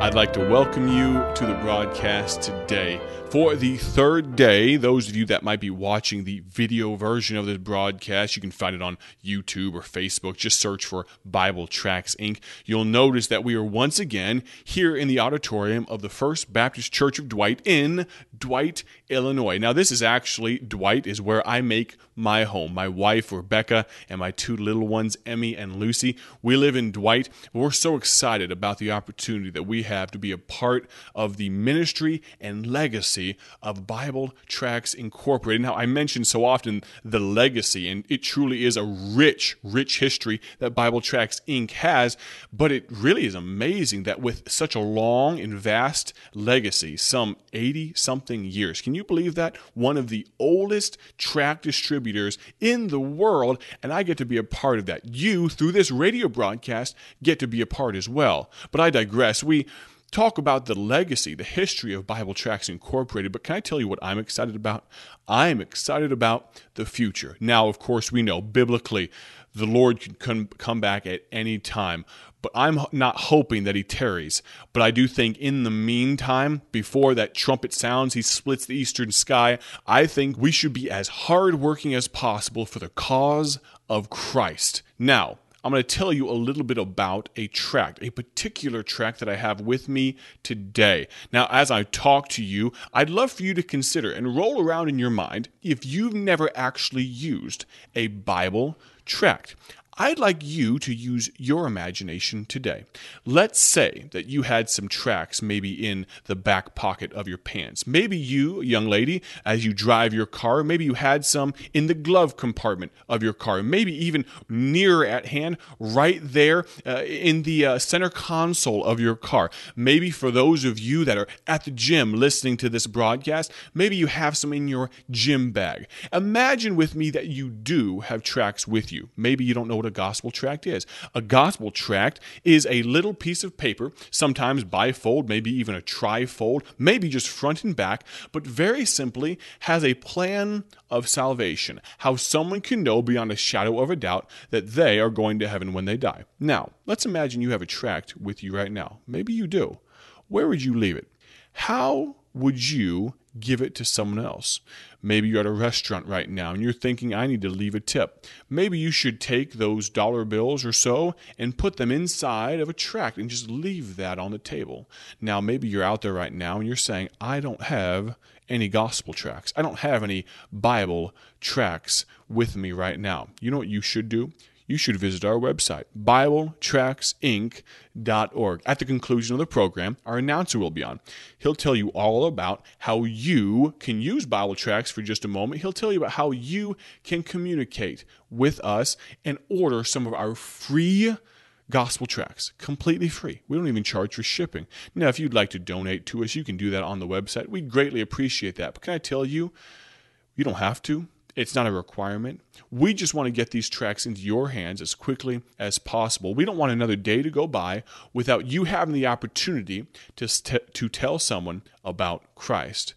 I'd like to welcome you to the broadcast today. For the third day, those of you that might be watching the video version of this broadcast, you can find it on YouTube or Facebook. Just search for Bible Tracts Inc. You'll notice that we are once again here in the auditorium of the First Baptist Church of Dwight in Dwight, Illinois. Now, this is actually Dwight, is where I make my home. My wife, Rebecca, and my two little ones, Emmy and Lucy. We live in Dwight. We're so excited about the opportunity that we have to be a part of the ministry and legacy of Bible Tracts Incorporated. Now, I mentioned so often the legacy, and it truly is a rich, rich history that Bible Tracts Inc. has, but it really is amazing that with such a long and vast legacy, some 80 something years, can you believe that? One of the oldest tract distributors in the world, and I get to be a part of that. You, through this radio broadcast, get to be a part as well. But I digress. We talk about the legacy, the history of Bible Tracts Incorporated, but can I tell you what I'm excited about? I'm excited about the future. Now, of course, we know biblically the Lord can come back at any time, but I'm not hoping that he tarries. But I do think in the meantime, before that trumpet sounds, he splits the eastern sky, I think we should be as hardworking as possible for the cause of Christ. Now, I'm going to tell you a little bit about a tract, a particular tract that I have with me today. Now, as I talk to you, I'd love for you to consider and roll around in your mind if you've never actually used a Bible tract. I'd like you to use your imagination today. Let's say that you had some tracks maybe in the back pocket of your pants. Maybe you, young lady, as you drive your car, maybe you had some in the glove compartment of your car. Maybe even nearer at hand, right there uh, in the uh, center console of your car. Maybe for those of you that are at the gym listening to this broadcast, maybe you have some in your gym bag. Imagine with me that you do have tracks with you. Maybe you don't know what a gospel tract is. A gospel tract is a little piece of paper, sometimes bifold, maybe even a trifold, maybe just front and back, but very simply has a plan of salvation, how someone can know beyond a shadow of a doubt that they are going to heaven when they die. Now, let's imagine you have a tract with you right now. Maybe you do. Where would you leave it? How would you give it to someone else? Maybe you're at a restaurant right now and you're thinking, I need to leave a tip. Maybe you should take those dollar bills or so and put them inside of a tract and just leave that on the table. Now, maybe you're out there right now and you're saying, I don't have any gospel tracts. I don't have any Bible tracts with me right now. You know what you should do? You should visit our website, BibleTractsInc.org. At the conclusion of the program, our announcer will be on. He'll tell you all about how you can use Bible tracts for just a moment. He'll tell you about how you can communicate with us and order some of our free gospel tracks completely free. We don't even charge for shipping. Now, if you'd like to donate to us, you can do that on the website. We'd greatly appreciate that. But can I tell you, you don't have to. It's not a requirement. We just want to get these tracks into your hands as quickly as possible. We don't want another day to go by without you having the opportunity to, to tell someone about Christ.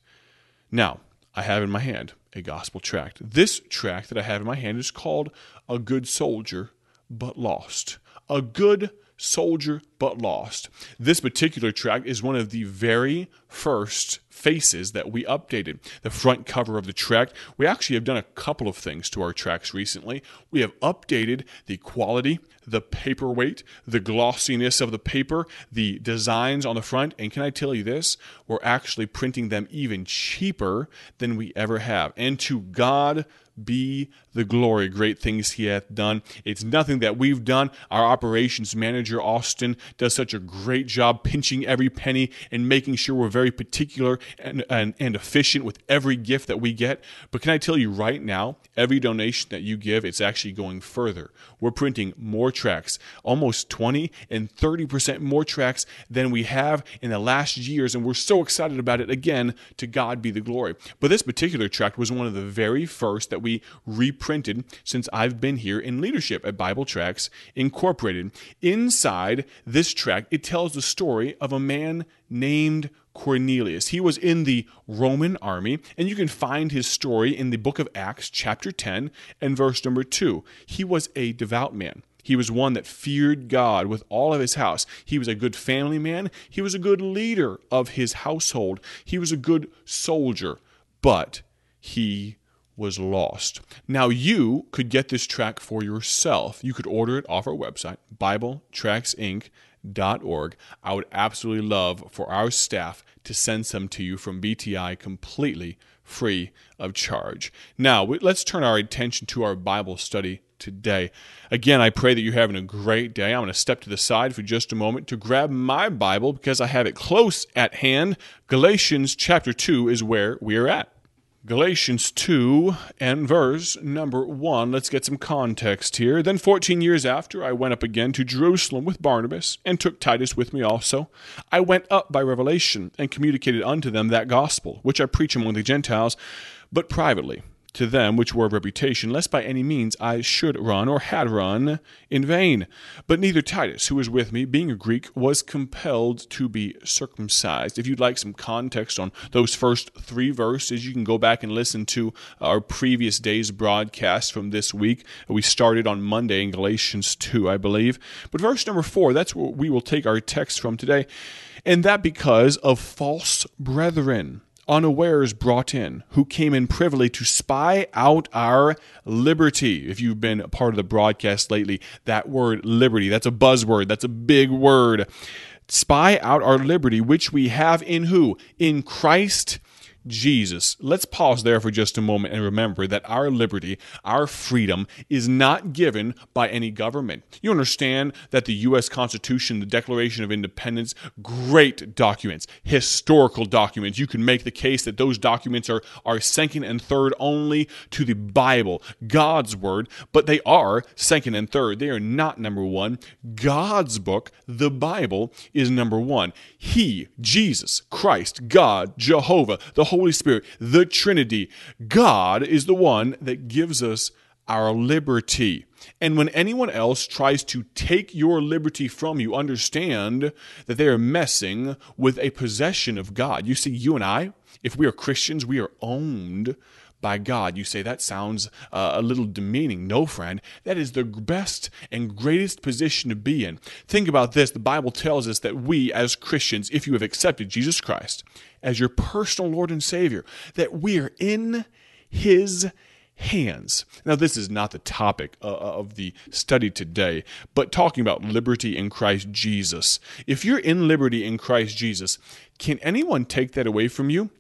Now, I have in my hand a gospel tract. This tract that I have in my hand is called A Good Soldier But Lost. A Good Soldier But Lost. This particular track is one of the very first faces that we updated. The front cover of the track, we actually have done a couple of things to our tracks recently. We have updated the quality, the paperweight, the glossiness of the paper, the designs on the front, and can I tell you this? We're actually printing them even cheaper than we ever have. And to God be the glory. Great things he hath done. It's nothing that we've done. Our operations manager, Austin, does such a great job pinching every penny and making sure we're very particular and, and, and efficient with every gift that we get. But can I tell you right now, every donation that you give, it's actually going further. We're printing more tracks, almost 20 and 30% more tracks than we have in the last years. And we're so excited about it. Again, to God be the glory. But this particular tract was one of the very first that we reprinted since I've been here in leadership at Bible Tracts Incorporated. Inside this tract, it tells the story of a man named Cornelius. He was in the Roman army, and you can find his story in the book of Acts, chapter 10, and verse number 2. He was a devout man. He was one that feared God with all of his house. He was a good family man. He was a good leader of his household. He was a good soldier, but he was lost. Now, you could get this track for yourself. You could order it off our website, BibleTractsInc.org. I would absolutely love for our staff to send some to you from BTI completely free of charge. Now, let's turn our attention to our Bible study today. Again, I pray that you're having a great day. I'm going to step to the side for just a moment to grab my Bible because I have it close at hand. Galatians chapter 2 is where we are at. Galatians 2 and verse number 1. Let's get some context here. Then 14 years after, I went up again to Jerusalem with Barnabas, and took Titus with me also. I went up by revelation, and communicated unto them that gospel, which I preach among the Gentiles, but privately to them which were of reputation, lest by any means I should run or had run in vain. But neither Titus, who was with me, being a Greek, was compelled to be circumcised. If you'd like some context on those first three verses, you can go back and listen to our previous day's broadcast from this week. We started on Monday in Galatians 2, I believe. But verse number four, that's where we will take our text from today. And that because of false brethren unawares brought in, who came in privily to spy out our liberty. If you've been a part of the broadcast lately, that word liberty, that's a buzzword, that's a big word. Spy out our liberty, which we have in who? In Christ Jesus. Let's pause there for just a moment and remember that our liberty, our freedom, is not given by any government. You understand that the U.S. Constitution, the Declaration of Independence, great documents, historical documents. You can make the case that those documents are, are second and third only to the Bible, God's Word, but they are second and third. They are not number one. God's book, the Bible, is number one. He, Jesus, Christ, God, Jehovah, the Holy Spirit, the Trinity. God is the one that gives us our liberty. And when anyone else tries to take your liberty from you, understand that they are messing with a possession of God. You see, you and I, if we are Christians, we are owned by God. You say that sounds uh, a little demeaning. No, friend, that is the best and greatest position to be in. Think about this the Bible tells us that we, as Christians, if you have accepted Jesus Christ as your personal Lord and Savior, that we are in His hands. Now, this is not the topic uh, of the study today, but talking about liberty in Christ Jesus. If you're in liberty in Christ Jesus, can anyone take that away from you?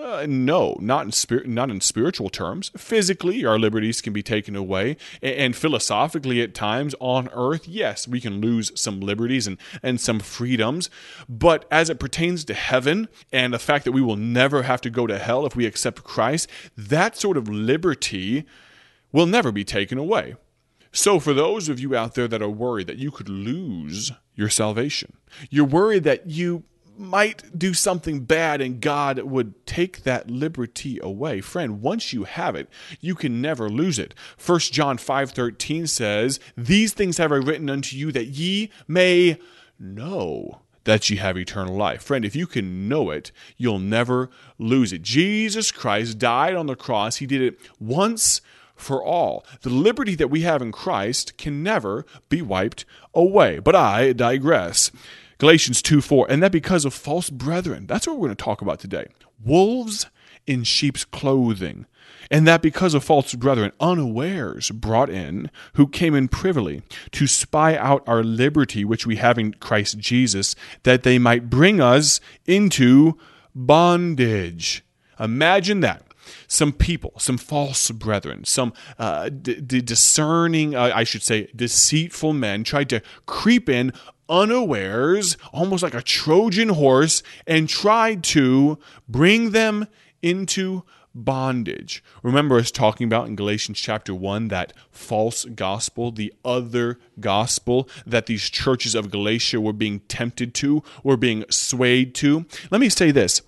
Uh, no, not in spirit, not in spiritual terms. Physically, our liberties can be taken away, and, and, philosophically, at times on earth, yes, we can lose some liberties and and some freedoms. But as it pertains to heaven and the fact that we will never have to go to hell if we accept Christ, that sort of liberty will never be taken away. So, for those of you out there that are worried that you could lose your salvation, you're worried that you might do something bad and God would take that liberty away. Friend, once you have it, you can never lose it. 1 John 5:13 says, "These things have I written unto you that ye may know that ye have eternal life." Friend, if you can know it, you'll never lose it. Jesus Christ died on the cross. He did it once for all. The liberty that we have in Christ can never be wiped away. But I digress. Galatians 2 4. And that because of false brethren. That's what we're going to talk about today. Wolves in sheep's clothing. And that because of false brethren, unawares brought in, who came in privily to spy out our liberty which we have in Christ Jesus, that they might bring us into bondage. Imagine that some people, some false brethren, some uh, d- d- discerning, uh, I should say, deceitful men tried to creep in unawares, almost like a Trojan horse, and tried to bring them into bondage. Remember us talking about in Galatians chapter 1 that false gospel, the other gospel that these churches of Galatia were being tempted to, were being swayed to. Let me say this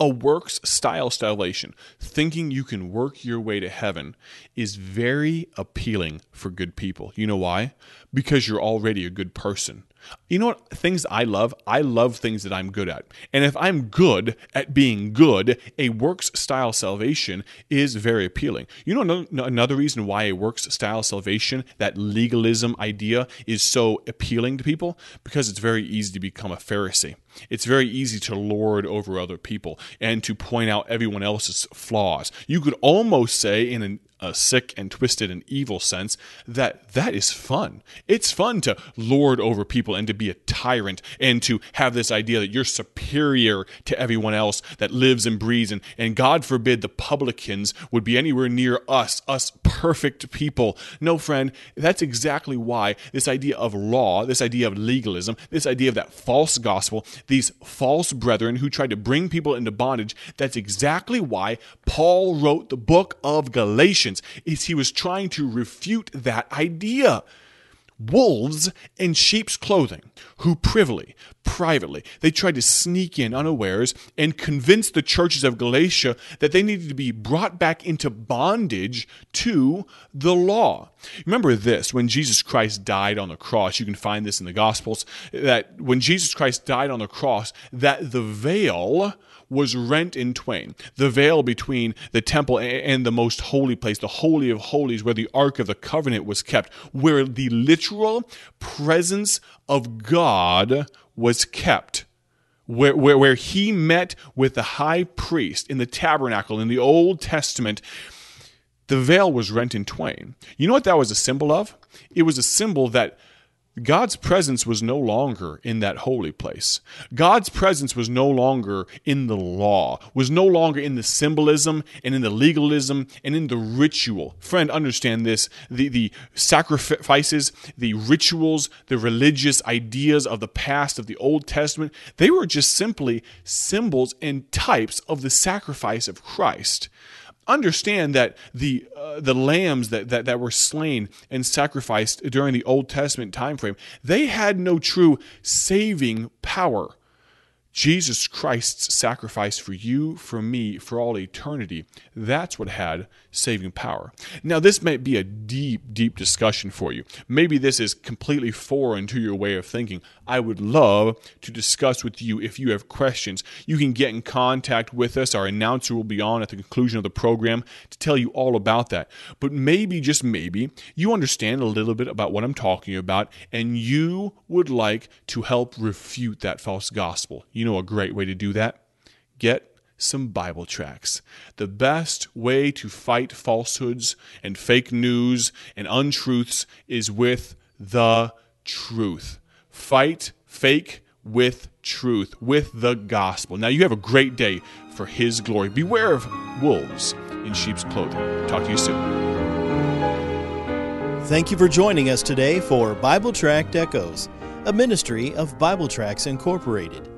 a works style salvation, thinking you can work your way to heaven, is very appealing for good people. You know why? Because you're already a good person. You know what? Things I love, I love things that I'm good at. And if I'm good at being good, a works style salvation is very appealing. You know, another reason why a works style salvation, that legalism idea, is so appealing to people? Because it's very easy to become a Pharisee. It's very easy to lord over other people and to point out everyone else's flaws. You could almost say, in an a sick and twisted and evil sense that that is fun. It's fun to lord over people and to be a tyrant and to have this idea that you're superior to everyone else that lives and breathes and, and God forbid the publicans would be anywhere near us, us perfect people. No, friend, that's exactly why this idea of law, this idea of legalism, this idea of that false gospel, these false brethren who tried to bring people into bondage, that's exactly why Paul wrote the book of Galatians is he was trying to refute that idea. Wolves in sheep's clothing, who privily, privately, they tried to sneak in unawares and convince the churches of Galatia that they needed to be brought back into bondage to the law. Remember this when Jesus Christ died on the cross, you can find this in the Gospels, that when Jesus Christ died on the cross, that the veil was rent in twain. The veil between the temple and the most holy place, the Holy of Holies, where the Ark of the Covenant was kept, where the literal presence of God was kept. Where, where, where he met with the high priest in the tabernacle in the Old Testament, the veil was rent in twain. You know what that was a symbol of? It was a symbol that God's presence was no longer in that holy place. God's presence was no longer in the law, was no longer in the symbolism and in the legalism and in the ritual. Friend, understand this. The, the sacrifices, the rituals, the religious ideas of the past of the Old Testament, they were just simply symbols and types of the sacrifice of Christ understand that the uh, the lambs that, that, that were slain and sacrificed during the Old Testament time frame, they had no true saving power. Jesus Christ's sacrifice for you, for me, for all eternity, that's what had saving power. Now, this might be a deep, deep discussion for you. Maybe this is completely foreign to your way of thinking. I would love to discuss with you if you have questions. You can get in contact with us. Our announcer will be on at the conclusion of the program to tell you all about that. But maybe, just maybe, you understand a little bit about what I'm talking about and you would like to help refute that false gospel. You know a great way to do that? Get some Bible tracts. The best way to fight falsehoods and fake news and untruths is with the truth. Fight fake with truth, with the gospel. Now, you have a great day for His glory. Beware of wolves in sheep's clothing. Talk to you soon. Thank you for joining us today for Bible Tract Echoes, a ministry of Bible Tracts Incorporated.